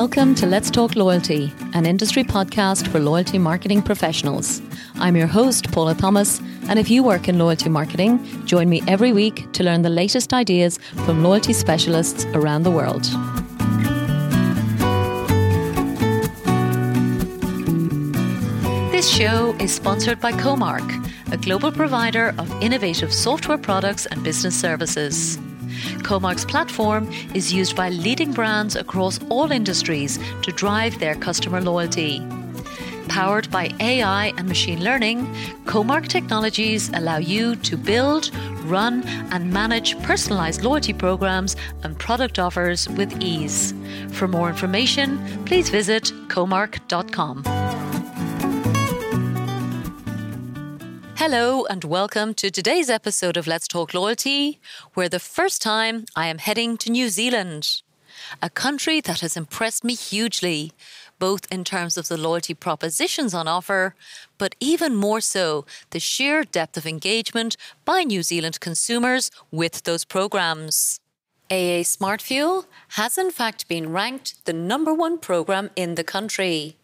Welcome to Let's Talk Loyalty, an industry podcast for loyalty marketing professionals. I'm your host, Paula Thomas, and if you work in loyalty marketing, join me every week to learn the latest ideas from loyalty specialists around the world. This show is sponsored by Comarch, a global provider of innovative software products and business services. Comarch's platform is used by leading brands across all industries to drive their customer loyalty. Powered by AI and machine learning, Comark technologies allow you to build, run, and manage personalized loyalty programs and product offers with ease. For more information, please visit comarch.com. Hello, and welcome to today's episode of Let's Talk Loyalty, where the first time I am heading to New Zealand, a country that has impressed me hugely, both in terms of the loyalty propositions on offer, but even more so, the sheer depth of engagement by New Zealand consumers with those programs. AA Smart Fuel has in fact been ranked the number one program in the country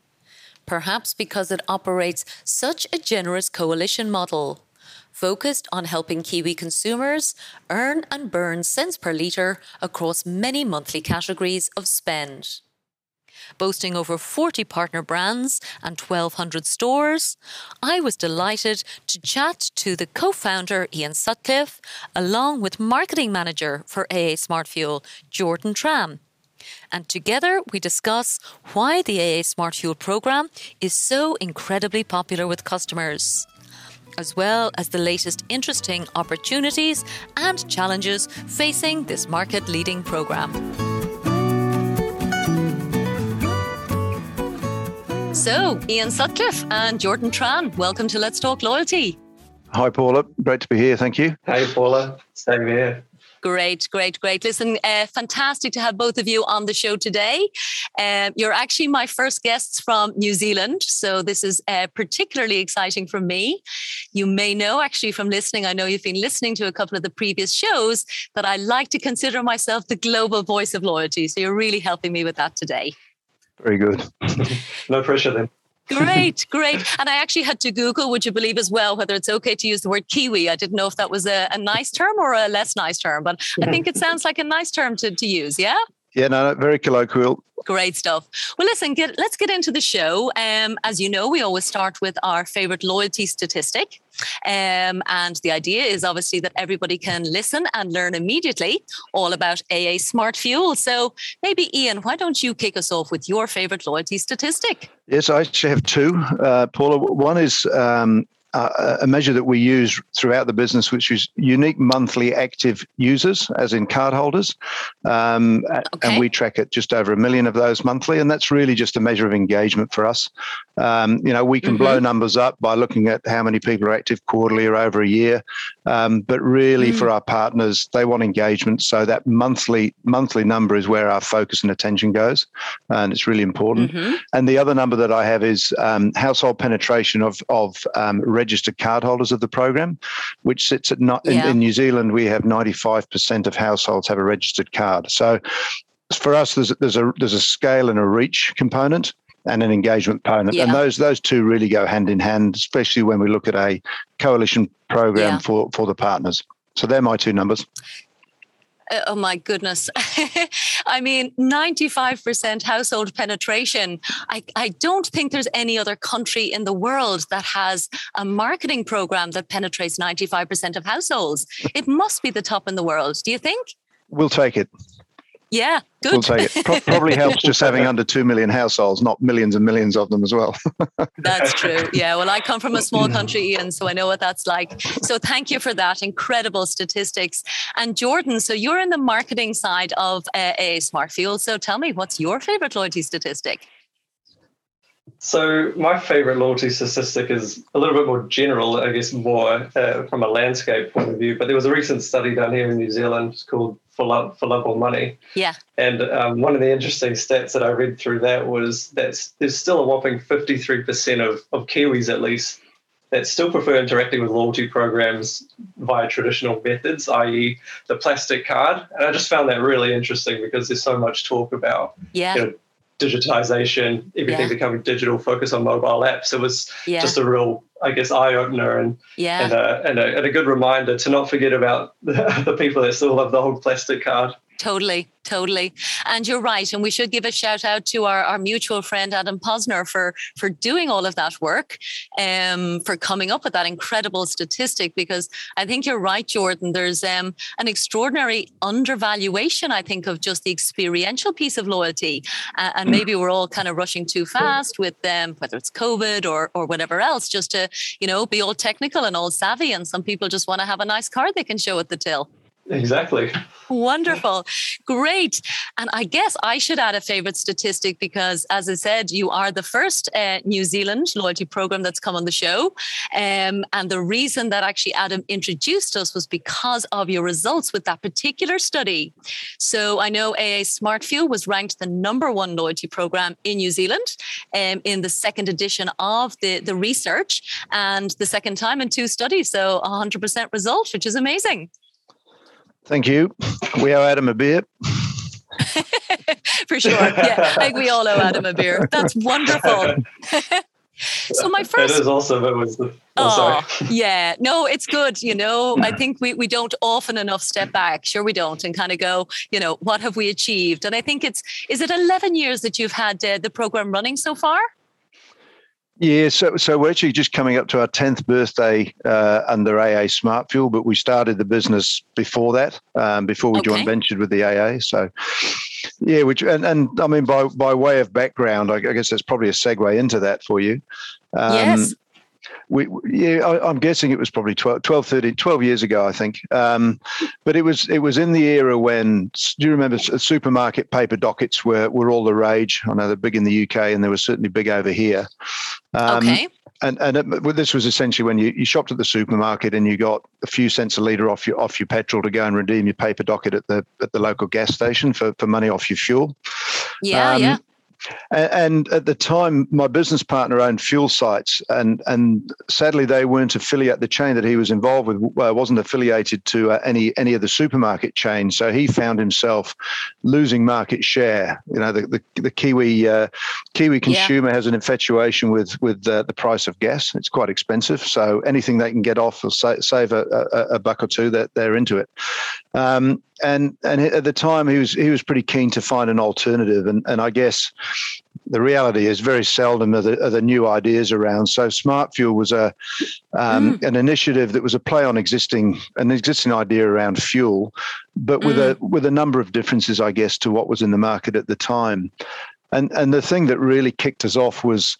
perhaps because it operates such a generous coalition model, focused on helping Kiwi consumers earn and burn cents per litre across many monthly categories of spend. Boasting over 40 partner brands and 1,200 stores, I was delighted to chat to the co founder Ian Sutcliffe, along with marketing manager for AA Smart Fuel, Jordan Tran, and together we discuss why the AA Smart Fuel program is so incredibly popular with customers, as well as the latest interesting opportunities and challenges facing this market leading program. So, Ian Sutcliffe and Jordan Tran, welcome to Let's Talk Loyalty. Hi, Paula. Great to be here. Thank you. Hey, Paula. Same here. Great, great, great. Listen, uh, fantastic to have both of you on the show today. Um, you're actually my first guests from New Zealand, so this is uh, particularly exciting for me. You may know, actually, from listening, I know you've been listening to a couple of the previous shows, that I like to consider myself the global voice of loyalty. So you're really helping me with that today. Very good. no pressure then. Great, great. And I actually had to Google, would you believe as well, whether it's okay to use the word Kiwi. I didn't know if that was a, a nice term or a less nice term, but I think it sounds like a nice term to, to use. Yeah? Yeah, no, very colloquial. Great stuff. Well, listen, get, let's get into the show. Um, as you know, we always start with our favorite loyalty statistic. Um, and the idea is obviously that everybody can listen and learn immediately all about AA Smart Fuel. So maybe, Ian, why don't you kick us off with your favorite loyalty statistic? Yes, I actually have two, uh, Paula. One is um, uh, a measure that we use throughout the business, which is unique monthly active users, as in cardholders. Um, okay. And we track it just over a million of those monthly. And that's really just a measure of engagement for us. Um, you know, we can mm-hmm. blow numbers up by looking at how many people are active quarterly or over a year. Um, but really, mm. for our partners, they want engagement. So that monthly monthly number is where our focus and attention goes. And it's really important. Mm-hmm. And the other number that I have is um, household penetration of, of um, registered cardholders of the program, which sits at not yeah. in, in New Zealand. We have 95% of households have a registered card. So for us, there's there's a there's a scale and a reach component and an engagement component, yeah. and those those two really go hand in hand, especially when we look at a coalition program yeah. for for the partners. So they're my two numbers. Uh, oh my goodness. I mean, 95% household penetration. I, I don't think there's any other country in the world that has a marketing program that penetrates 95% of households. It must be the top in the world. Do you think? We'll take it. Yeah, good. We'll take it. Pro- probably helps just having under 2 million households, not millions and millions of them as well. that's true. Yeah. Well, I come from a small country, Ian, so I know what that's like. So thank you for that. Incredible statistics. And Jordan, so you're in the marketing side of uh, a Smart Fuel. So tell me, what's your favorite loyalty statistic? So my favorite loyalty statistic is a little bit more general, I guess, more uh, from a landscape point of view. But there was a recent study done here in New Zealand called "For Love, for Love or Money." Yeah. And um, one of the interesting stats that I read through that was that there's still a whopping 53% of, of Kiwis, at least, that still prefer interacting with loyalty programs via traditional methods, i.e., the plastic card. And I just found that really interesting because there's so much talk about yeah. You know, digitization, everything yeah. becoming digital, focus on mobile apps. It was yeah. just a real, I guess, eye opener and yeah. and, a, and, a, and a good reminder to not forget about the, the people that still love the old plastic card. Totally, totally. And you're right. And we should give a shout out to our, our mutual friend Adam Posner for for doing all of that work, um, for coming up with that incredible statistic. Because I think you're right, Jordan. There's um, an extraordinary undervaluation, I think, of just the experiential piece of loyalty. Uh, and maybe we're all kind of rushing too fast with them, um, whether it's COVID or or whatever else, just to, you know, be all technical and all savvy. And some people just want to have a nice card they can show at the till. Exactly. Wonderful. Great. And I guess I should add a favorite statistic because, as I said, you are the first uh, New Zealand loyalty program that's come on the show. Um, and the reason that actually Adam introduced us was because of your results with that particular study. So I know AA Smart Fuel was ranked the number one loyalty program in New Zealand um, in the second edition of the, the research and the second time in two studies. So 100% result, which is amazing. Thank you. We owe Adam a beer. For sure. Yeah, I think we all owe Adam a beer. That's wonderful. so my first it is also it was the oh, oh yeah no it's good you know i think we, we don't often enough step back sure we don't and kind of go you know what have we achieved and i think it's is it 11 years that you've had uh, the program running so far yeah, so so we're actually just coming up to our tenth birthday uh, under AA Smart Fuel, but we started the business before that, um, before we okay. joint ventured with the AA. So, yeah, which and, and I mean by by way of background, I, I guess that's probably a segue into that for you. Um, yes we, yeah, I, am guessing it was probably 12, 12, 13, 12 years ago, I think. Um, but it was it was in the era when, do you remember supermarket paper dockets were, were all the rage? I know they're big in the UK and they were certainly big over here. Um, okay. And and it, well, this was essentially when you, you shopped at the supermarket and you got a few cents a litre off your off your petrol to go and redeem your paper docket at the at the local gas station for, for money off your fuel. Yeah, um, yeah. And at the time, my business partner owned fuel sites, and and sadly they weren't affiliate. The chain that he was involved with uh, wasn't affiliated to uh, any any of the supermarket chains. So he found himself losing market share. You know, the the, the Kiwi uh, Kiwi consumer yeah. has an infatuation with with uh, the price of gas. It's quite expensive, so anything they can get off or sa- save a, a, a, buck or two, that they're into it. Um, and and at the time he was he was pretty keen to find an alternative and and I guess the reality is very seldom are the, are the new ideas around. So Smart Fuel was a um, mm. an initiative that was a play on existing an existing idea around fuel, but with mm. a with a number of differences, I guess, to what was in the market at the time. And and the thing that really kicked us off was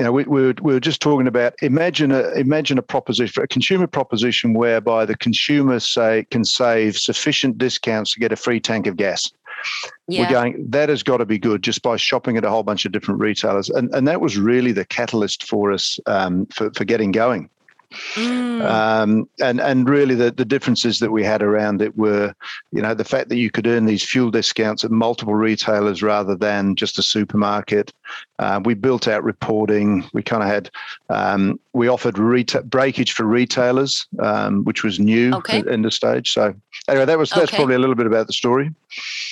you know, we, we, were, we were just talking about imagine a imagine a proposition, a consumer proposition whereby the consumer say can save sufficient discounts to get a free tank of gas. Yeah. We're going that has got to be good just by shopping at a whole bunch of different retailers, and and that was really the catalyst for us um, for for getting going. Mm. Um, and and really the, the differences that we had around it were, you know, the fact that you could earn these fuel discounts at multiple retailers rather than just a supermarket. Uh, we built out reporting. We kind of had um, we offered reta- breakage for retailers, um, which was new okay. in the stage. So anyway, that was that's okay. probably a little bit about the story.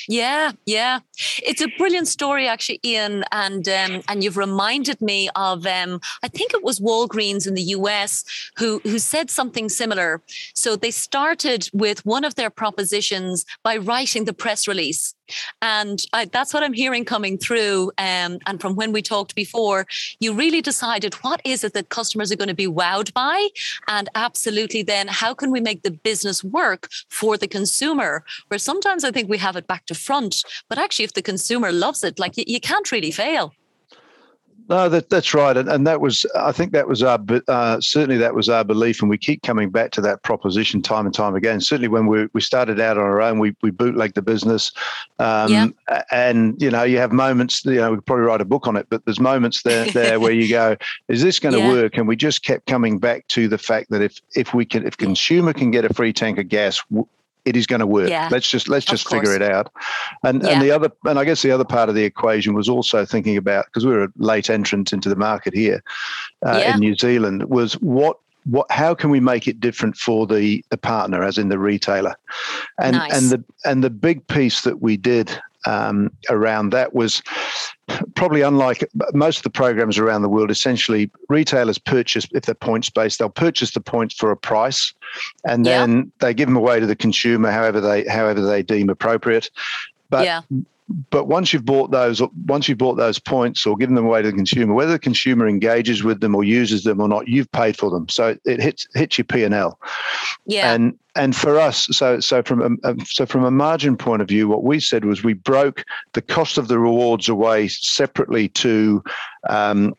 Yeah, yeah, it's a brilliant story, actually, Ian, and um, and you've reminded me of um, I think it was Walgreens in the U.S. who who said something similar. So they started with one of their propositions by writing the press release. And I, that's what I'm hearing coming through. Um, and from when we talked before, you really decided what is it that customers are going to be wowed by? And absolutely, then how can we make the business work for the consumer? Where sometimes I think we have it back to front, but actually, if the consumer loves it, like you, you can't really fail. No, that, that's right, and, and that was I think that was our uh, certainly that was our belief, and we keep coming back to that proposition time and time again. Certainly, when we we started out on our own, we we bootlegged the business, um, yeah. and you know you have moments. You know we could probably write a book on it, but there's moments there there where you go, is this going to yeah. work? And we just kept coming back to the fact that if if we can if consumer can get a free tank of gas, it is going to work. Yeah, let's just let's just figure it out. And yeah. and the other and I guess the other part of the equation was also thinking about because we were a late entrant into the market here uh, yeah. in New Zealand was what what how can we make it different for the the partner as in the retailer and nice. and the and the big piece that we did um, around that was probably unlike most of the programs around the world. Essentially, retailers purchase if they're points based, they'll purchase the points for a price, and then yeah. they give them away to the consumer however they however they deem appropriate. But yeah but once you've bought those, once you've bought those points or given them away to the consumer, whether the consumer engages with them or uses them or not, you've paid for them. So it hits hits your P and L. Yeah. And and for us, so so from a, so from a margin point of view, what we said was we broke the cost of the rewards away separately to. Um,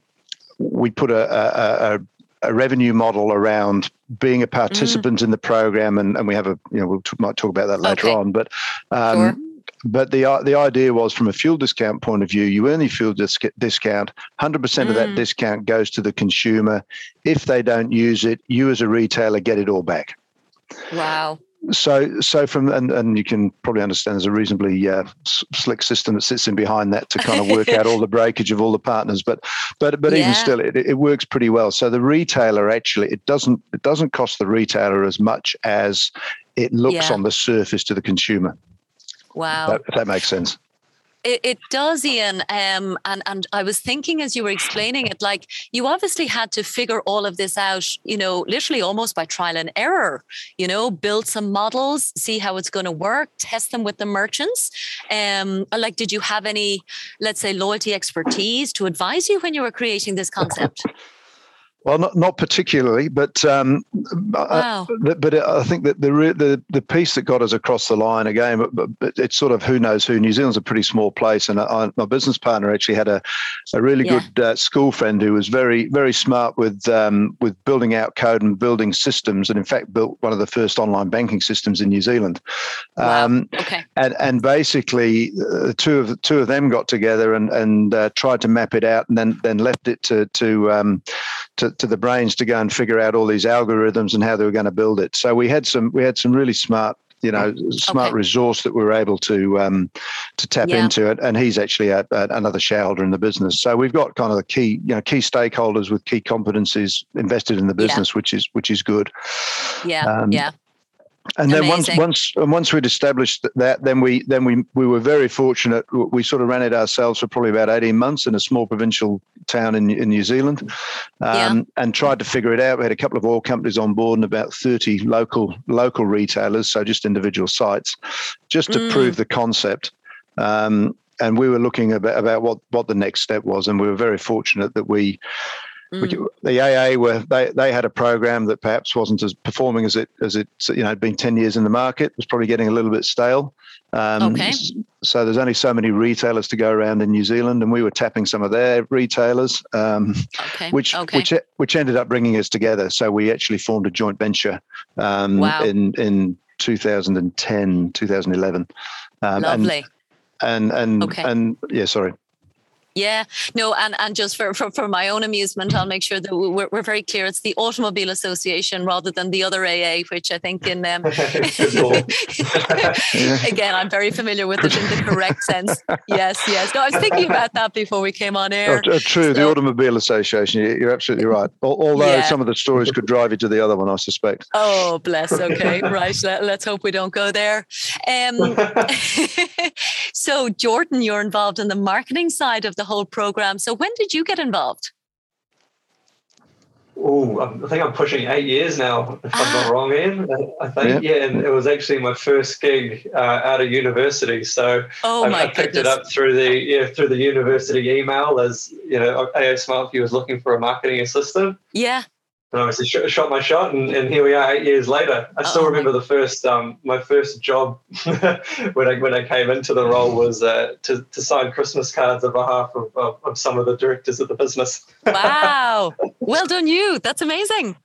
we put a, a, a a revenue model around being a participant mm. in the program, and, and we have a you know we we'll t- might talk about that later okay. on. But um, sure but the the idea was from a fuel discount point of view, you earn your fuel disc- discount. Hundred percent of that mm. discount goes to the consumer. If they don't use it, you as a retailer get it all back. Wow. So, so from and, and you can probably understand there's a reasonably uh, slick system that sits in behind that to kind of work out all the breakage of all the partners. But, but, but yeah. even still, it, it works pretty well. So the retailer actually it doesn't it doesn't cost the retailer as much as it looks yeah. on the surface to the consumer. Wow. That, if that makes sense. It, it, does, Ian. Um, and and I was thinking as you were explaining it, like you obviously had to figure all of this out, you know, literally almost by trial and error. You know, build some models, see how it's going to work, test them with the merchants. Um, like, did you have any, let's say, loyalty expertise to advise you when you were creating this concept? Well, not not particularly, but um, wow. I, but I think that the the the piece that got us across the line again, it's sort of who knows who. New Zealand's a pretty small place, and I, my business partner actually had a a really yeah. good uh, school friend who was very very smart with um, with building out code and building systems, and in fact built one of the first online banking systems in New Zealand. Wow. Um, okay. And and basically, uh, two of two of them got together and and uh, tried to map it out, and then then left it to to um, to to, the brains to go and figure out all these algorithms and how they were going to build it. So we had some we had some really smart you know smart okay. resource that we were able to um, to tap yeah. into it and he's actually a, a, another shareholder in the business so we've got kind of the key you know key stakeholders with key competencies invested in the business yeah. which is which is good yeah um, yeah and then Amazing. once once and once we'd established that, then we then we we were very fortunate. We sort of ran it ourselves for probably about eighteen months in a small provincial town in in New Zealand, um, yeah. and tried to figure it out. We had a couple of oil companies on board and about thirty local local retailers, so just individual sites, just to mm. prove the concept. Um, and we were looking about, about what what the next step was, and we were very fortunate that we Mm. The AA were they, they had a program that perhaps wasn't as performing as it as it you know had been ten years in the market. was probably getting a little bit stale. Um, okay. So there's only so many retailers to go around in New Zealand, and we were tapping some of their retailers, um, okay. which okay. which which ended up bringing us together. So we actually formed a joint venture um, wow. in in 2010, 2011. Um, Lovely. And and and, okay. and yeah, sorry. Yeah, no, and, and just for, for, for my own amusement, I'll make sure that we're, we're very clear. It's the Automobile Association rather than the other AA, which I think in um, again, I'm very familiar with it in the correct sense. Yes, yes. No, I was thinking about that before we came on air. Oh, true, so, the Automobile Association. You're absolutely right. Although yeah. some of the stories could drive you to the other one, I suspect. Oh, bless. Okay, right. Let, us hope we don't go there. Um, so, Jordan, you're involved in the marketing side of the whole program. So when did you get involved? Oh, I think I'm pushing eight years now, if ah. I'm not ah. wrong, Ian. I think, yeah. yeah, and it was actually my first gig uh, out of university. So oh I, I, picked goodness. it up through the yeah through the university email as you know AA Smart Fuel was looking for a marketing assistant. Yeah and obviously sh- shot my shot, and, and here we are eight years later. I still oh, remember the first um, my first job when I when I came into the role was uh, to to sign Christmas cards on behalf of, of, of some of the directors of the business. wow, well done, you! That's amazing.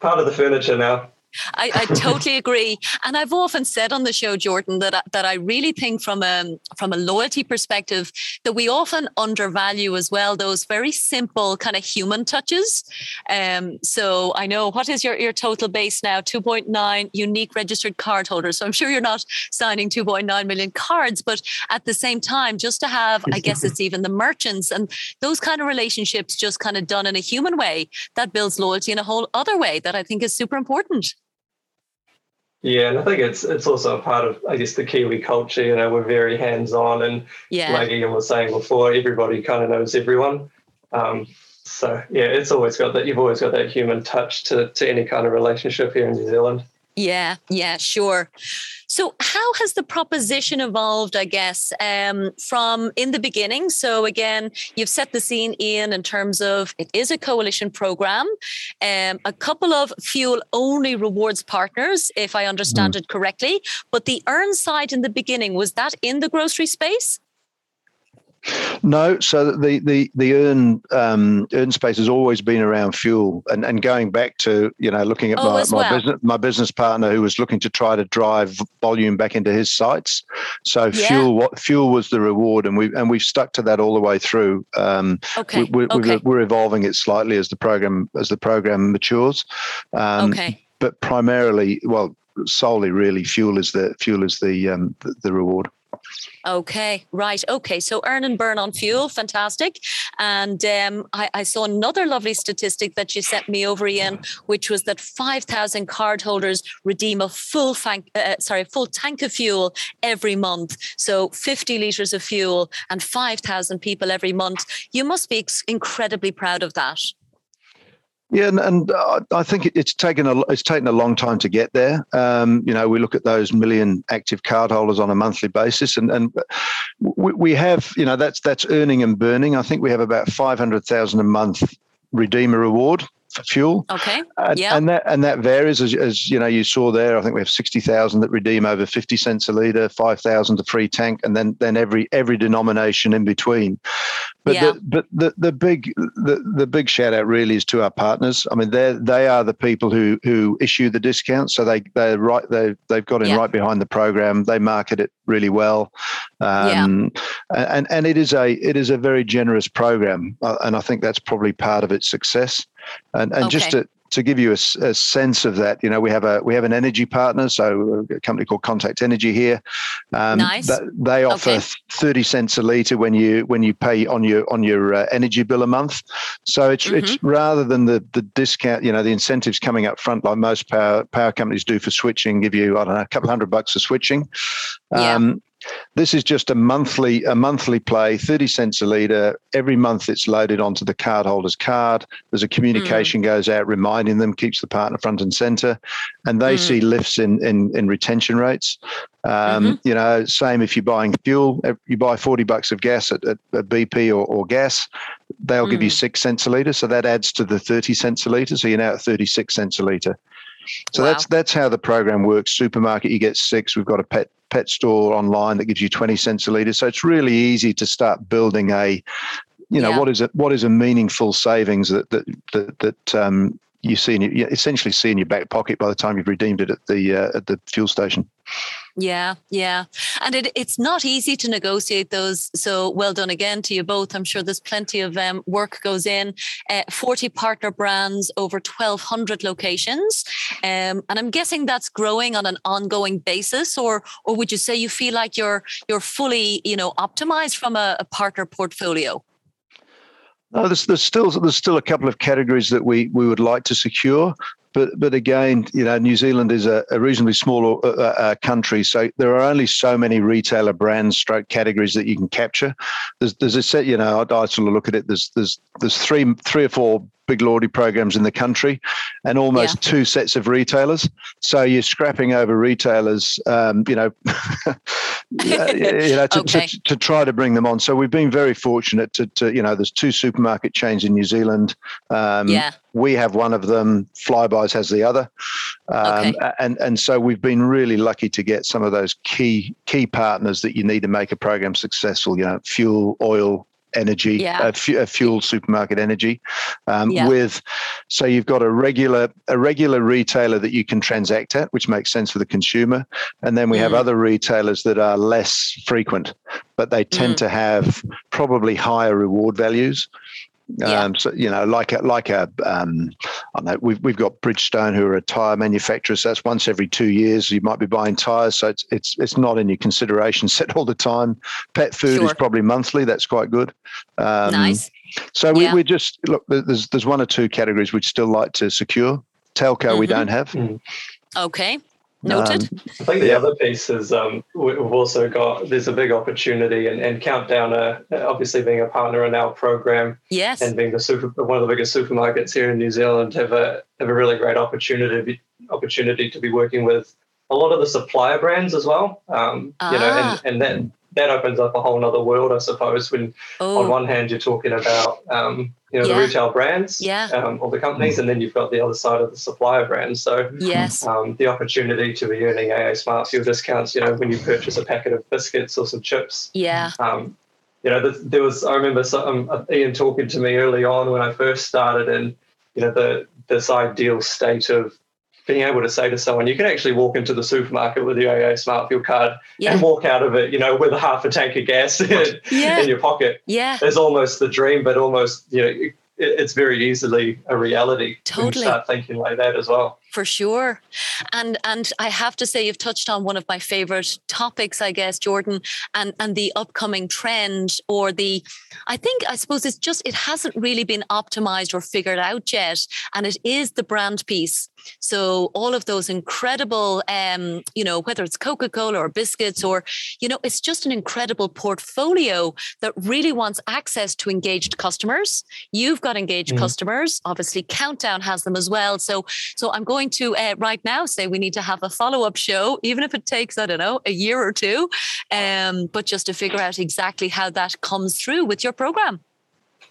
Part of the furniture now. I, I totally agree, and I've often said on the show, Jordan, that I, that I really think from a from a loyalty perspective that we often undervalue as well those very simple kind of human touches. Um, so I know what is your your total base now? Two point nine unique registered card holders. So I'm sure you're not signing two point nine million cards, but at the same time, just to have, I guess it's even the merchants and those kind of relationships just kind of done in a human way that builds loyalty in a whole other way that I think is super important. Yeah, and I think it's it's also a part of I guess the Kiwi culture. You know, we're very hands on, and yeah. like Ian was saying before, everybody kind of knows everyone. Um, so yeah, it's always got that. You've always got that human touch to to any kind of relationship here in New Zealand. Yeah, yeah, sure. So, how has the proposition evolved, I guess, um, from in the beginning? So, again, you've set the scene, Ian, in terms of it is a coalition program, um, a couple of fuel only rewards partners, if I understand mm. it correctly. But the earn side in the beginning, was that in the grocery space? No, so the the the earn um, earn space has always been around fuel, and, and going back to you know looking at oh, my, my well. business my business partner who was looking to try to drive volume back into his sites. So yeah. fuel what fuel was the reward, and we and we've stuck to that all the way through. Um, okay. We, are okay. we're evolving it slightly as the program as the program matures. Um, okay. But primarily, well, solely really fuel is the fuel is the um, the, the reward. Okay, right. Okay, so earn and burn on fuel, fantastic. And um, I, I, saw another lovely statistic that you sent me over, Ian, which was that 5,000 cardholders redeem a full, fank, uh, sorry, full tank of fuel every month. So 50 litres of fuel and 5,000 people every month. You must be incredibly proud of that. Yeah, and, and uh, I think it's taken a it's taken a long time to get there. Um, you know, we look at those million active cardholders on a monthly basis, and and we, we have you know that's that's earning and burning. I think we have about five hundred thousand a month redeemer reward fuel. Okay. And, yeah. And that and that varies as, as you know you saw there. I think we have sixty thousand that redeem over fifty cents a liter, five thousand to free tank, and then then every every denomination in between. But yeah. the, but the the big the, the big shout out really is to our partners. I mean they they are the people who who issue the discounts. So they they right they they've got in yeah. right behind the program. They market it really well. Um, yeah. and and it is a it is a very generous program, uh, and I think that's probably part of its success. And and okay. just to to give you a, a, sense of that, you know, we have a we have an energy partner, so a company called Contact Energy here. Um, nice. they offer okay. thirty cents a liter when you when you pay on your on your uh, energy bill a month. So it's mm-hmm. it's rather than the the discount, you know, the incentives coming up front like most power power companies do for switching, give you I don't know a couple hundred bucks for switching. Um, yeah. This is just a monthly a monthly play, thirty cents a liter. Every month it's loaded onto the cardholder's card. There's a communication mm. goes out reminding them, keeps the partner front and center, and they mm. see lifts in in, in retention rates. Um, mm-hmm. You know, same if you're buying fuel, you buy forty bucks of gas at, at, at BP or, or, gas, they'll mm. give you mm. six cents a liter, so that adds to the thirty cents a liter. So you're now at thirty six cents a liter. So wow. that's that's how the program works. Supermarket, you get six. We've got a pet pet store online that gives you 20 cents a litre. So it's really easy to start building a, you know, yeah. what is it? What is a meaningful savings that that that, that um, you see in your, you essentially see in your back pocket by the time you've redeemed it at the uh, at the fuel station. Yeah, yeah. And it, it's not easy to negotiate those. So well done again to you both. I'm sure there's plenty of um, work goes in. Uh, 40 partner brands, over 1,200 locations. Um, and I'm guessing that's growing on an ongoing basis, or or would you say you feel like you're you're fully, you know, optimized from a, a partner portfolio? No, there's, there's still there's still a couple of categories that we we would like to secure. But but again, you know, New Zealand is a, a reasonably small uh, uh, uh, country, so there are only so many retailer brands, stroke categories that you can capture. There's there's a set, you know, I, I sort of look at it. There's there's there's three three or four big loyalty programs in the country and almost yeah. two sets of retailers. So you're scrapping over retailers, um, you know, you know to, okay. to, to, try to bring them on. So we've been very fortunate to, to you know, there's two supermarket chains in New Zealand. Um, yeah. We have one of them. Flybuys has the other, um, okay. and and so we've been really lucky to get some of those key key partners that you need to make a program successful. You know, fuel, oil, energy, yeah. uh, f- uh, fuel supermarket energy. Um, yeah. With so you've got a regular a regular retailer that you can transact at, which makes sense for the consumer, and then we mm. have other retailers that are less frequent, but they tend mm. to have probably higher reward values. Yeah. Um, so you know, like a like a um, I know we've we've got Bridgestone who are a tire manufacturer. So that's once every two years you might be buying tires. So it's it's it's not in your consideration set all the time. Pet food sure. is probably monthly. That's quite good. Um, nice. So we, yeah. we just look. There's there's one or two categories we'd still like to secure. Telco mm-hmm. we don't have. Mm. Okay. Noted. Um, I think the other piece is um, we've also got there's a big opportunity and, and Countdown, uh, obviously being a partner in our program, yes, and being the super one of the biggest supermarkets here in New Zealand, have a have a really great opportunity opportunity to be working with a lot of the supplier brands as well. Um, ah. You know, and, ah. and that that opens up a whole other world, I suppose. When oh. on one hand you're talking about um, you know yeah. the retail brands, yeah. um, or the companies, and then you've got the other side of the supplier brands. So yes, um, the opportunity to be earning AA Smart Fuel discounts. You know, when you purchase a packet of biscuits or some chips. Yeah. Um, you know, there was I remember some, um, Ian talking to me early on when I first started, and you know the this ideal state of being able to say to someone, you can actually walk into the supermarket with your AA Smart Fuel card yeah. and walk out of it, you know, with a half a tank of gas in, yeah. in your pocket. Yeah. It's almost the dream, but almost, you know, it's very easily a reality. Totally. start thinking like that as well for sure and and i have to say you've touched on one of my favorite topics i guess jordan and and the upcoming trend or the i think i suppose it's just it hasn't really been optimized or figured out yet and it is the brand piece so all of those incredible um you know whether it's coca-cola or biscuits or you know it's just an incredible portfolio that really wants access to engaged customers you've got engaged mm. customers obviously countdown has them as well so so i'm going going to uh, right now say we need to have a follow up show, even if it takes, I don't know, a year or two, um, but just to figure out exactly how that comes through with your program.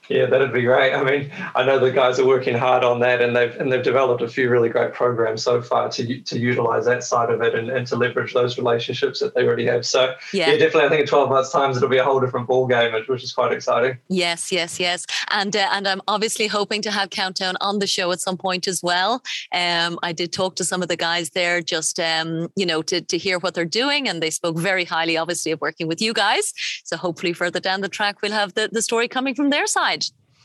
Yeah, that'd be great. I mean, I know the guys are working hard on that, and they've and they've developed a few really great programs so far to to utilize that side of it and, and to leverage those relationships that they already have. So yeah, yeah definitely. I think in twelve months' times it'll be a whole different ball game, which is quite exciting. Yes, yes, yes, and uh, and I'm obviously hoping to have Countdown on the show at some point as well. Um, I did talk to some of the guys there, just um, you know, to to hear what they're doing, and they spoke very highly, obviously, of working with you guys. So hopefully, further down the track, we'll have the the story coming from their side.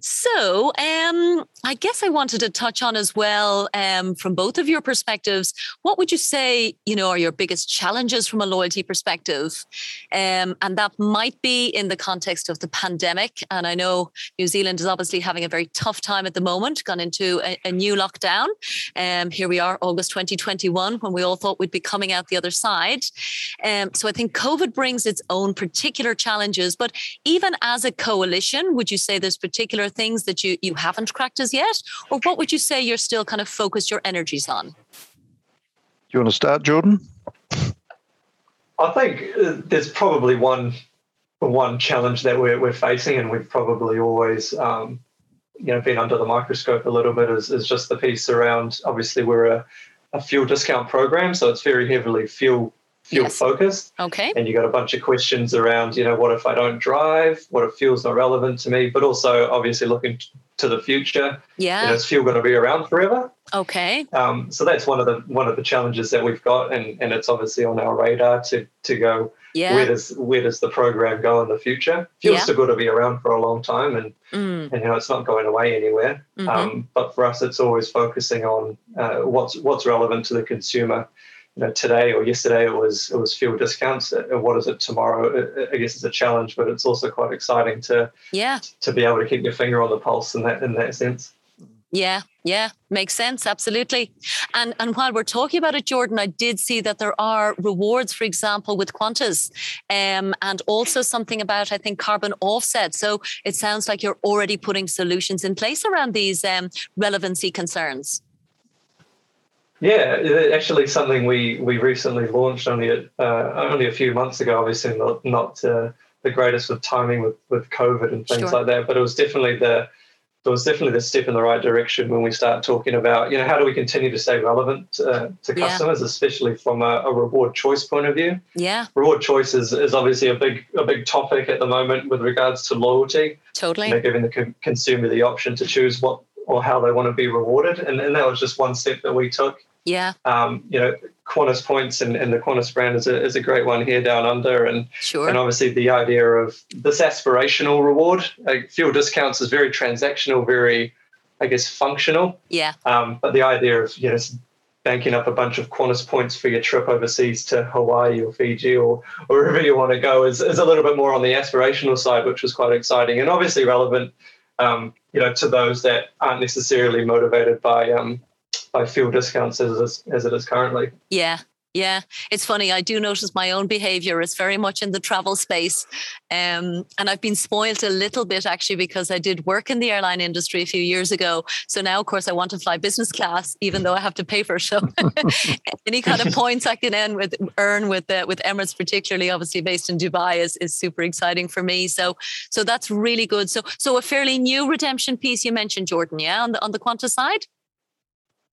So, um, I guess I wanted to touch on as well, um, from both of your perspectives, what would you say, you know, are your biggest challenges from a loyalty perspective? Um, and that might be in the context of the pandemic. And I know New Zealand is obviously having a very tough time at the moment, gone into a, a new lockdown. Um, here we are, August 2021, when we all thought we'd be coming out the other side. Um, so I think COVID brings its own particular challenges. But even as a coalition, would you say there's particular things that you you haven't cracked as yet, or what would you say you're still kind of focused your energies on? Do you want to start, Jordan? I think uh, there's probably one one challenge that we're we're facing, and we've probably always um, you know been under the microscope a little bit is, is just the piece around. Obviously, we're a, a fuel discount program, so it's very heavily fuel fuel yes. focused. Okay. And you got a bunch of questions around, you know, what if I don't drive? What if fuel's not relevant to me? But also, obviously, looking to the future. Yeah. You know, is fuel going to be around forever? Okay. Um, so that's one of the one of the challenges that we've got, and and it's obviously on our radar to to go. Yeah. Where does where does the program go in the future? Fuel's yeah. still going to be around for a long time, and mm. and you know it's not going away anywhere. Mm-hmm. Um, but for us, it's always focusing on uh, what's what's relevant to the consumer you know, today or yesterday it was it was fuel discounts. Uh, what is it tomorrow? I guess it's a challenge, but it's also quite exciting to yeah to be able to keep your finger on the pulse in that in that sense. Yeah, yeah, makes sense. Absolutely. And and while we're talking about it, Jordan, I did see that there are rewards, for example, with Qantas, um, and also something about I think carbon offset. So it sounds like you're already putting solutions in place around these um, relevancy concerns. Yeah, actually, something we we recently launched only a, uh, only a few months ago. Obviously, not not uh, the greatest with timing with with COVID and things sure. like that, but it was definitely the it was definitely the step in the right direction when we start talking about you know how do we continue to stay relevant uh, to customers, yeah. especially from a, a, reward choice point of view. Yeah, reward choice is, is obviously a big a big topic at the moment with regards to loyalty. Totally, you know, giving the co- consumer the option to choose what or how they want to be rewarded. And, and that was just one step that we took. Yeah. Um, you know, Qantas points and, and the Qantas brand is a, is a great one here down under. And, sure. and obviously the idea of this aspirational reward, like fuel discounts is very transactional, very, I guess, functional. Yeah. Um, but the idea of, you know, banking up a bunch of Qantas points for your trip overseas to Hawaii or Fiji or, or wherever you want to go is, is a little bit more on the aspirational side, which was quite exciting and obviously relevant, um, you know, to those that aren't necessarily motivated by um, by fuel discounts as it is, as it is currently. Yeah, yeah, it's funny. I do notice my own behavior is very much in the travel space. Um, and I've been spoiled a little bit actually because I did work in the airline industry a few years ago. So now, of course, I want to fly business class, even though I have to pay for it. So any kind of points I can earn with, earn with, uh, with Emirates, particularly obviously based in Dubai, is, is super exciting for me. So so that's really good. So so a fairly new redemption piece you mentioned, Jordan, yeah, on the, on the Qantas side?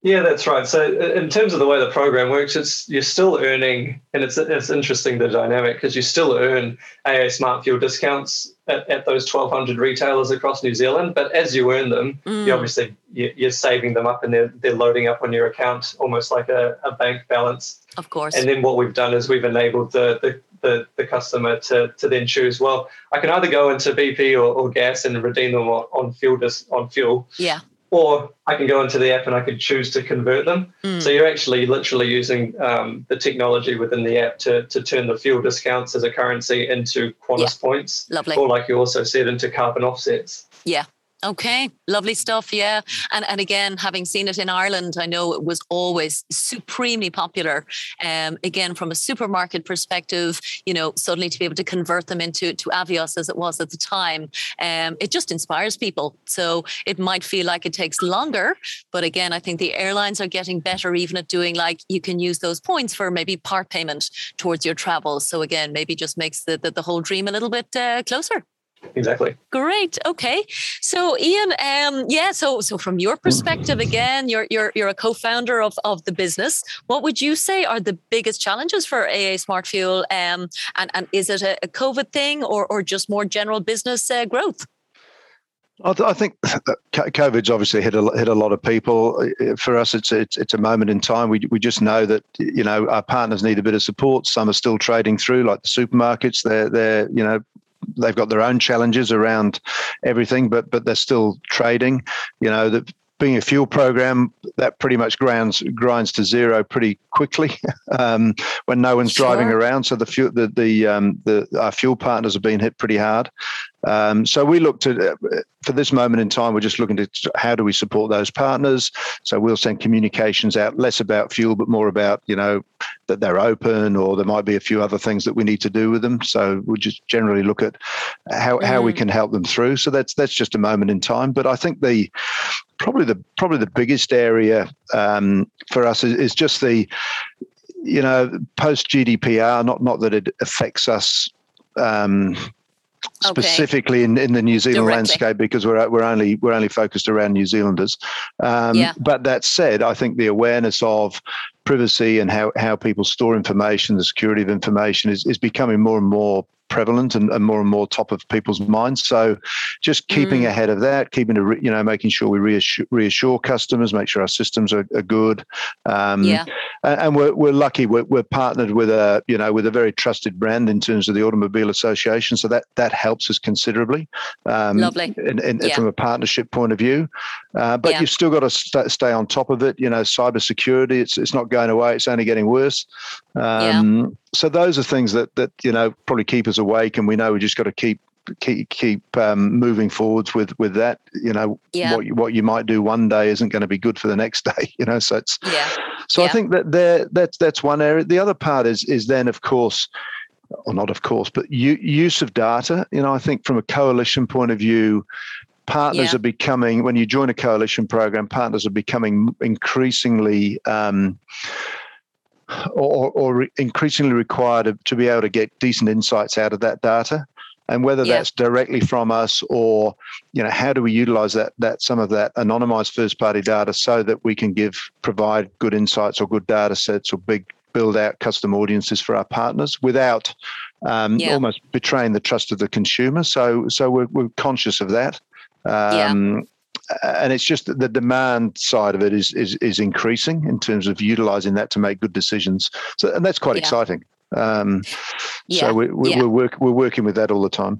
Yeah, that's right. So in terms of the way the program works, it's you're still earning, and it's it's interesting the dynamic because you still earn AA Smart Fuel discounts at, at those 1,200 retailers across New Zealand. But as you earn them, mm. you obviously you're saving them up, and they're they're loading up on your account almost like a, a bank balance. Of course. And then what we've done is we've enabled the the the, the customer to, to then choose well i can either go into bp or, or gas and redeem them on, on fuel dis, on fuel yeah or I can go into the app and I could choose to convert them. Mm. So you're actually literally using um, the technology within the app to, to turn the fuel discounts as a currency into Qantas yeah. points. Lovely. Or like you also said, into carbon offsets. Yeah, Okay, lovely stuff. Yeah, and and again, having seen it in Ireland, I know it was always supremely popular. Um, again, from a supermarket perspective, you know, suddenly to be able to convert them into to Avios as it was at the time, um, it just inspires people. So it might feel like it takes longer, but again, I think the airlines are getting better even at doing like you can use those points for maybe part payment towards your travel. So again, maybe just makes the the, the whole dream a little bit uh, closer exactly. Great. Okay. So Ian, um, yeah. So so from your perspective, again, you're you're you're a co-founder of of the business. What would you say are the biggest challenges for AA Smart Fuel? Um, and and is it a, a COVID thing or or just more general business uh, growth? I, th- I, think COVID's obviously hit a hit a lot of people. For us, it's it's it's a moment in time. We we just know that you know our partners need a bit of support. Some are still trading through, like the supermarkets. They're they're you know they've got their own challenges around everything, but but they're still trading. You know, that being a fuel program, that pretty much grinds grinds to zero pretty quickly um, when no one's sure. driving around. So the fuel, the the, um, the our fuel partners have been hit pretty hard. Um, so we looked at uh, for this moment in time, we're just looking at how do we support those partners. So we'll send communications out less about fuel, but more about you know that they're open, or there might be a few other things that we need to do with them. So we'll just generally look at how mm. how we mm. can help them through. So that's that's just a moment in time. But I think the probably the probably the biggest area um, for us is, is just the you know post GDPR. Not not that it affects us. Um, specifically in, in the New Zealand Directly. landscape because we're we're only we're only focused around New Zealanders. Um, yeah. But that said, I think the awareness of privacy and how, how people store information, the security of information is, is becoming more and more prevalent and, and more and more top of people's minds. So just keeping mm. ahead of that, keeping a, you know, making sure we reassure, reassure customers, make sure our systems are, are good. Um, yeah. And we're, we're lucky. We're, we're partnered with a, you know, with a very trusted brand in terms of the Automobile Association. So that, that helps us considerably. Um, Lovely. In, in, yeah. From a partnership point of view. Uh, but yeah. you've still got to st- stay on top of it. You know, cybersecurity, it's, it's not going away. It's only getting worse. Um, yeah. So those are things that that you know probably keep us awake, and we know we just got to keep keep keep um, moving forwards with with that. You know, yeah. what you, what you might do one day isn't going to be good for the next day. You know, so it's yeah. So yeah. I think that there that's that's one area. The other part is is then of course or not of course, but use of data. You know, I think from a coalition point of view, partners yeah. are becoming when you join a coalition program partners are becoming increasingly um, or, or, increasingly required to, to, be able to get decent insights out of that data and whether yeah. that's directly from us or you know how do we utilize that that some of that anonymized first party data so that we can give provide good insights or good data sets or big build out custom audiences for our partners without um, yeah. almost betraying the trust of the consumer so so we're, we're conscious of that um, yeah. And it's just that the demand side of it is, is is increasing in terms of utilizing that to make good decisions. So, and that's quite yeah. exciting. Um, yeah. So we, we, yeah. we're work, we're working with that all the time.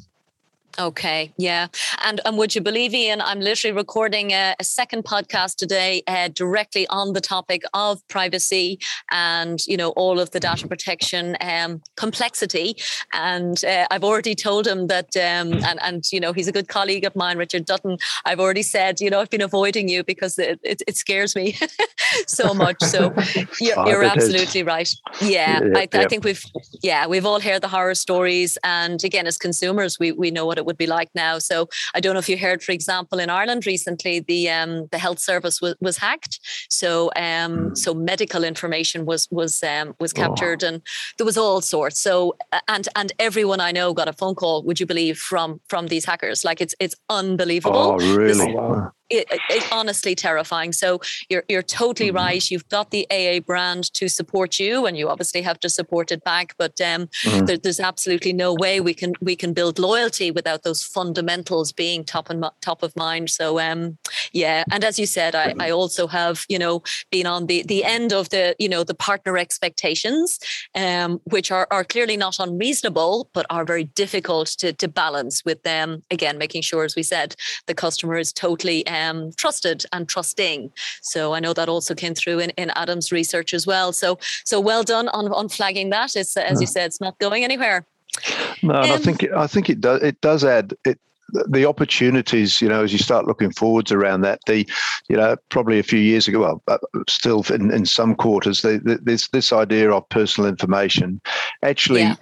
Okay, yeah, and and would you believe, Ian? I'm literally recording a, a second podcast today, uh, directly on the topic of privacy and you know all of the data protection um, complexity. And uh, I've already told him that, um, and and you know he's a good colleague of mine, Richard Dutton. I've already said, you know, I've been avoiding you because it it, it scares me so much. So you're, you're absolutely right. Yeah, yeah I, I think we've yeah we've all heard the horror stories, and again, as consumers, we we know what it would be like now. So I don't know if you heard, for example, in Ireland recently, the um, the health service was, was hacked. So um, mm. so medical information was was um, was oh. captured, oh. and there was all sorts. So and and everyone I know got a phone call. Would you believe from from these hackers? Like it's it's unbelievable. Oh, really? This, it, it, honestly terrifying. So you're you're totally mm-hmm. right. You've got the AA brand to support you, and you obviously have to support it back. But um, mm-hmm. there, there's absolutely no way we can we can build loyalty without those fundamentals being top and top of mind. So um, yeah, and as you said, I, I also have you know been on the the end of the you know the partner expectations, um, which are are clearly not unreasonable, but are very difficult to to balance with them. Again, making sure, as we said, the customer is totally um, trusted and trusting. So I know that also came through in, in Adam's research as well. So so well done on, on flagging that. It's as you said, it's not going anywhere. No, um, I think I think it does it does add it the opportunities, you know, as you start looking forwards around that, the, you know, probably a few years ago, well, but still in, in some quarters, the, the, this this idea of personal information actually yeah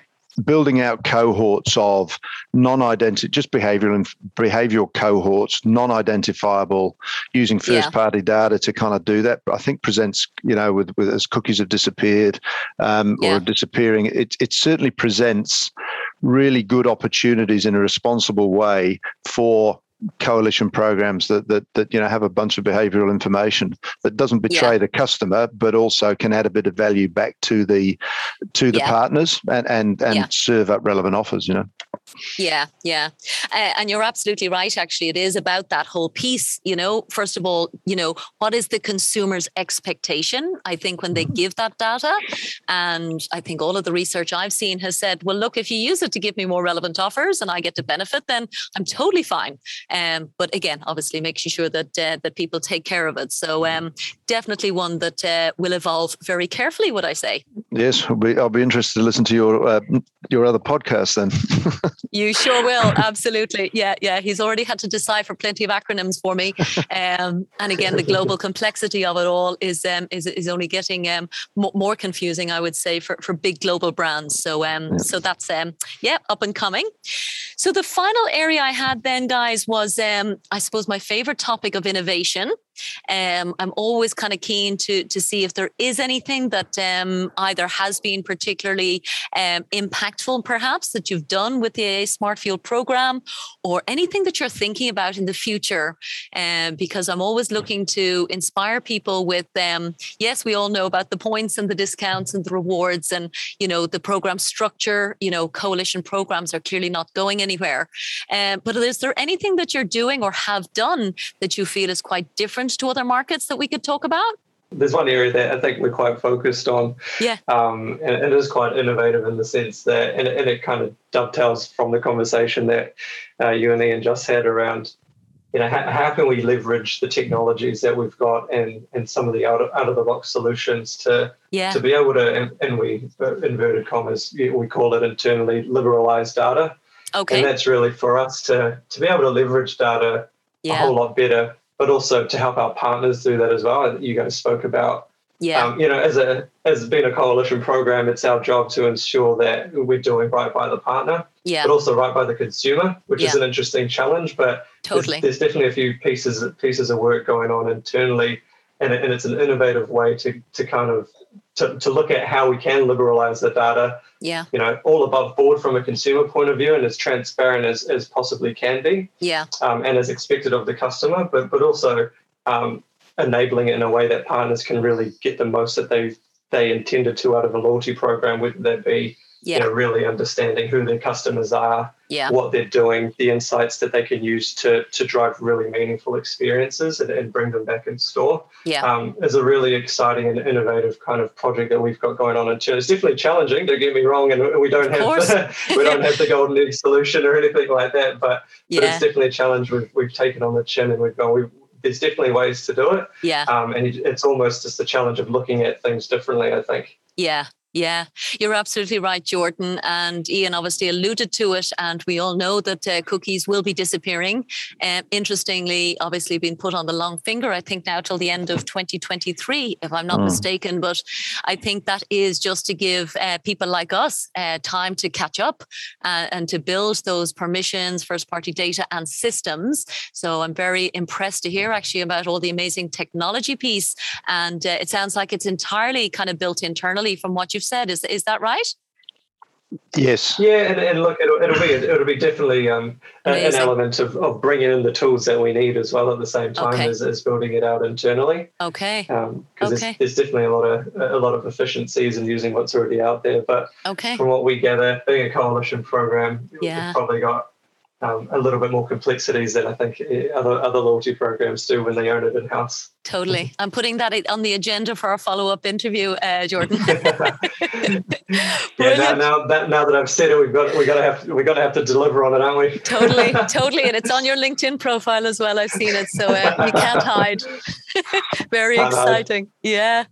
building out cohorts of non-identity, just behavioral and behavioral cohorts, non-identifiable, using first-party data to kind of do that. But I think presents, you know, with, with as cookies have disappeared um, yeah. or disappearing, it it certainly presents really good opportunities in a responsible way for coalition programs that that that you know have a bunch of behavioral information that doesn't betray yeah. the customer but also can add a bit of value back to the to the yeah. partners and and and yeah. serve up relevant offers you know yeah, yeah. Uh, and you're absolutely right, actually. It is about that whole piece. You know, first of all, you know, what is the consumer's expectation? I think when they mm-hmm. give that data, and I think all of the research I've seen has said, well, look, if you use it to give me more relevant offers and I get to benefit, then I'm totally fine. Um, but again, obviously making sure that uh, that people take care of it. So um, definitely one that uh, will evolve very carefully, would I say? Yes, I'll be, I'll be interested to listen to your uh, your other podcast then. You sure will. Absolutely. Yeah, yeah. He's already had to decipher plenty of acronyms for me. Um, and again, the global complexity of it all is um, is, is only getting um, more confusing, I would say, for, for big global brands. So um, yeah. so that's um, yeah, up and coming. So the final area I had then, guys, was um, I suppose my favorite topic of innovation. Um, I'm always kind of keen to to see if there is anything that um, either has been particularly um, impactful, perhaps that you've done with the Smart Fuel program, or anything that you're thinking about in the future. Um, because I'm always looking to inspire people with them. Um, yes, we all know about the points and the discounts and the rewards, and you know the program structure. You know, coalition programs are clearly not going anywhere. Um, but is there anything that you're doing or have done that you feel is quite different? Different to other markets that we could talk about? There's one area that I think we're quite focused on. Yeah. Um, and it is quite innovative in the sense that, and, and it kind of dovetails from the conversation that uh, you and Ian just had around you know, how, how, can we leverage the technologies that we've got and, and some of the out of, out of the box solutions to yeah. to be able to and, and we inverted commas we call it internally liberalize data. Okay. And that's really for us to to be able to leverage data yeah. a whole lot better but also to help our partners do that as well. You guys spoke about, yeah. Um, you know, as a as being a coalition program, it's our job to ensure that we're doing right by the partner, yeah. but also right by the consumer, which yeah. is an interesting challenge. But totally, there's, there's, definitely a few pieces pieces of work going on internally, and, and it's an innovative way to to kind of to, to look at how we can liberalize the data yeah. you know all above board from a consumer point of view and as transparent as, as possibly can be yeah. um, and as expected of the customer but but also um, enabling it in a way that partners can really get the most that they they intended to out of a loyalty program whether that be yeah. you know, really understanding who their customers are, yeah. what they're doing, the insights that they can use to to drive really meaningful experiences and, and bring them back in store. Yeah. Um, is a really exciting and innovative kind of project that we've got going on in Chile. It's definitely challenging. Don't get me wrong, and we don't have the, we don't have the golden egg solution or anything like that. But, yeah. but it's definitely a challenge we've we've taken on the chin, and we've gone. We've, there's definitely ways to do it. Yeah. Um, and it's almost just the challenge of looking at things differently. I think. Yeah, yeah, you're absolutely right, Jordan. And Ian obviously alluded to it. And we all know that uh, cookies will be disappearing. Um, interestingly, obviously, being put on the long finger, I think now till the end of 2023, if I'm not mm. mistaken. But I think that is just to give uh, people like us uh, time to catch up uh, and to build those permissions, first party data, and systems. So I'm very impressed to hear actually about all the amazing technology piece. And uh, it sounds like it's entirely kind of built internally from what you've you've said. Is is that right? Yes. Yeah, and, and look, it'll, it'll be it'll be definitely um, an element of, of bringing in the tools that we need as well at the same time okay. as, as building it out internally. Okay. Because um, okay. there's, there's, definitely a lot of a lot of efficiencies in using what's already out there. But okay. from what we gather, being a coalition program, yeah. we've probably got um, a little bit more complexities than I think eh, other other loyalty programs do when they own it in house. Totally, I'm putting that on the agenda for our follow up interview, uh, Jordan. yeah, now, now, that now that I've said it, we've got we got to have we've got to have to deliver on it, aren't we? totally, totally, and it's on your LinkedIn profile as well. I've seen it, so uh, you can't hide. Very exciting, yeah.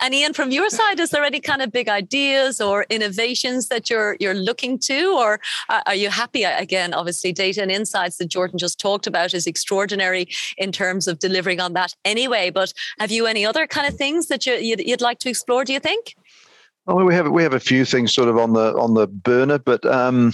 And Ian, from your side, is there any kind of big ideas or innovations that you're you're looking to, or are you happy? Again, obviously, data and insights that Jordan just talked about is extraordinary in terms of delivering on that. Anyway, but have you any other kind of things that you, you'd, you'd like to explore? Do you think? Well, we have we have a few things sort of on the on the burner, but um,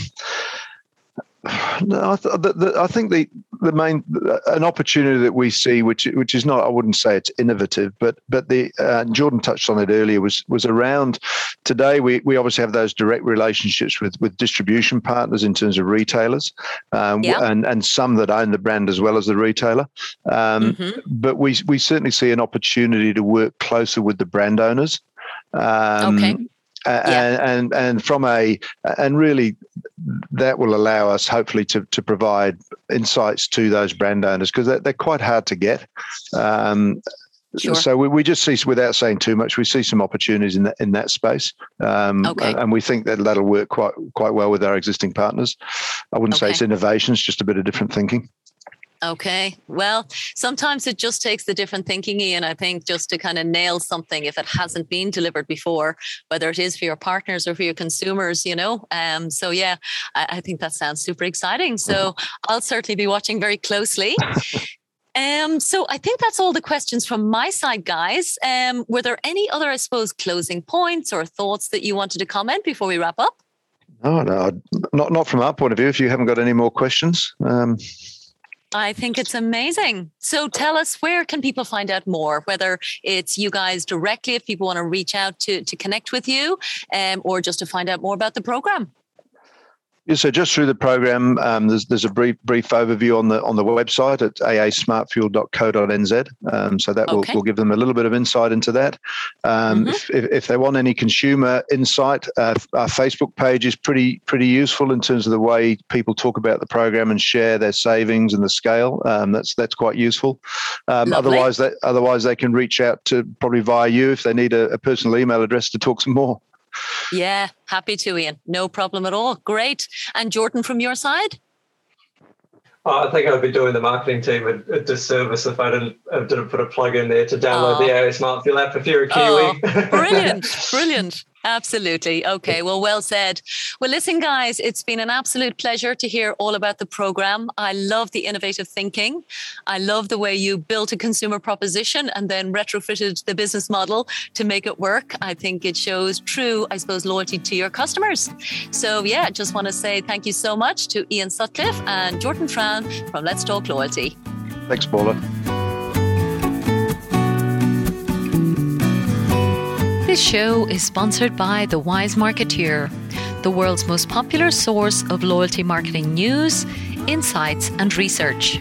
no, I, th- the, the, I, think the the main an opportunity that we see, which which is not, I wouldn't say it's innovative, but but the uh, Jordan touched on it earlier, was was around today. We we obviously have those direct relationships with with distribution partners in terms of retailers, um, yeah. and and some that own the brand as well as the retailer. Um, mm-hmm. But we we certainly see an opportunity to work closer with the brand owners. Um, okay yeah. and, and from a and really that will allow us hopefully to, to provide insights to those brand owners because they're, they're quite hard to get um, Sure. So we, we just see, without saying too much, we see some opportunities in that in that space, um, okay. and we think that that'll work quite quite well with our existing partners. I wouldn't okay. say it's innovations, just a bit of different thinking. Okay. Well, sometimes it just takes the different thinking, Ian, I think, just to kind of nail something if it hasn't been delivered before, whether it is for your partners or for your consumers, you know. Um, so yeah, I, I think that sounds super exciting. So I'll certainly be watching very closely. Um, so I think that's all the questions from my side, guys. Um, were there any other, I suppose, closing points or thoughts that you wanted to comment before we wrap up? No, no, not not from our point of view. If you haven't got any more questions. Um... I think it's amazing. So tell us where can people find out more, whether it's you guys directly, if people want to reach out to, to connect with you, um, or just to find out more about the program. Yeah, so just through the program, um, there's there's a brief brief overview on the on the website at aasmartfuel.co.nz. Um, so that will, okay. will give them a little bit of insight into that. Um, mm-hmm. if, if, they want any consumer insight, uh, our Facebook page is pretty pretty useful in terms of the way people talk about the program and share their savings and the scale. Um, that's that's quite useful. Um, otherwise, that otherwise they can reach out to probably via you if they need a, a personal email address to talk some more. Yeah, happy to, Ian. No problem at all. Great. And Jordan, from your side? Oh, I think I'd be doing the marketing team a, a disservice if I didn't didn't put a plug in there to download oh. the AA Smart Fuel app if you're a Kiwi. Oh, brilliant, brilliant. Absolutely. Okay. Well, well said. Well, listen, guys, it's been an absolute pleasure to hear all about the program. I love the innovative thinking. I love the way you built a consumer proposition and then retrofitted the business model to make it work. I think it shows true, I suppose, loyalty to your customers. So, yeah, just want to say thank you so much to Ian Sutcliffe and Jordan Tran from Let's Talk Loyalty. Thanks, Paula. This show is sponsored by The Wise Marketeer, the world's most popular source of loyalty marketing news, insights, and research.